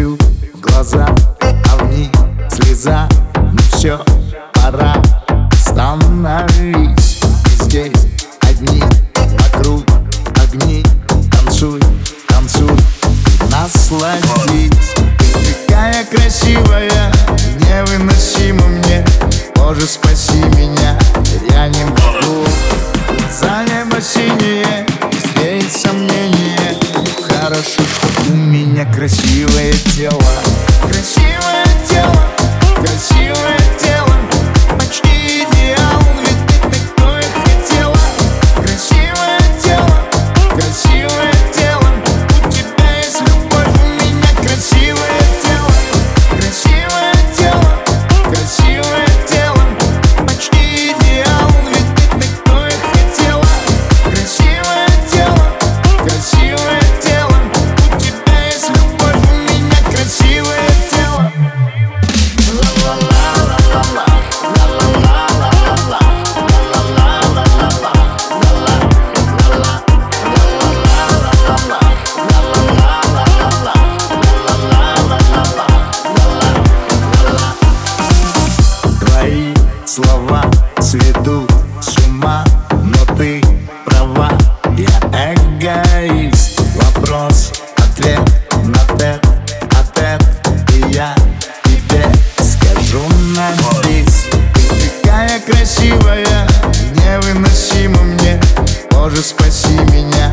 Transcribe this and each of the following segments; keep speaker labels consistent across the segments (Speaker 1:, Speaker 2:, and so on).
Speaker 1: Смотрю в глаза, а в них слеза. Ну все, пора, становись. Здесь одни, вокруг огни. Танцуй, танцуй, насладись. Ты такая красивая, невыносима мне. Боже, спаси меня, я не могу. За небо синее, меня красивое тело. Красивое тело, красивое с ума Но ты права, я эгоист. Вопрос, ответ на тет, а И я тебе скажу на бис Ты такая красивая, невыносима мне. Боже, спаси меня,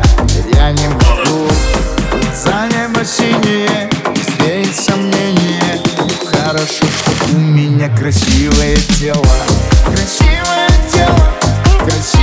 Speaker 1: я не могу. За небо синее, здесь сомнение. Хорошо, что у меня красивое тело. Красивое August.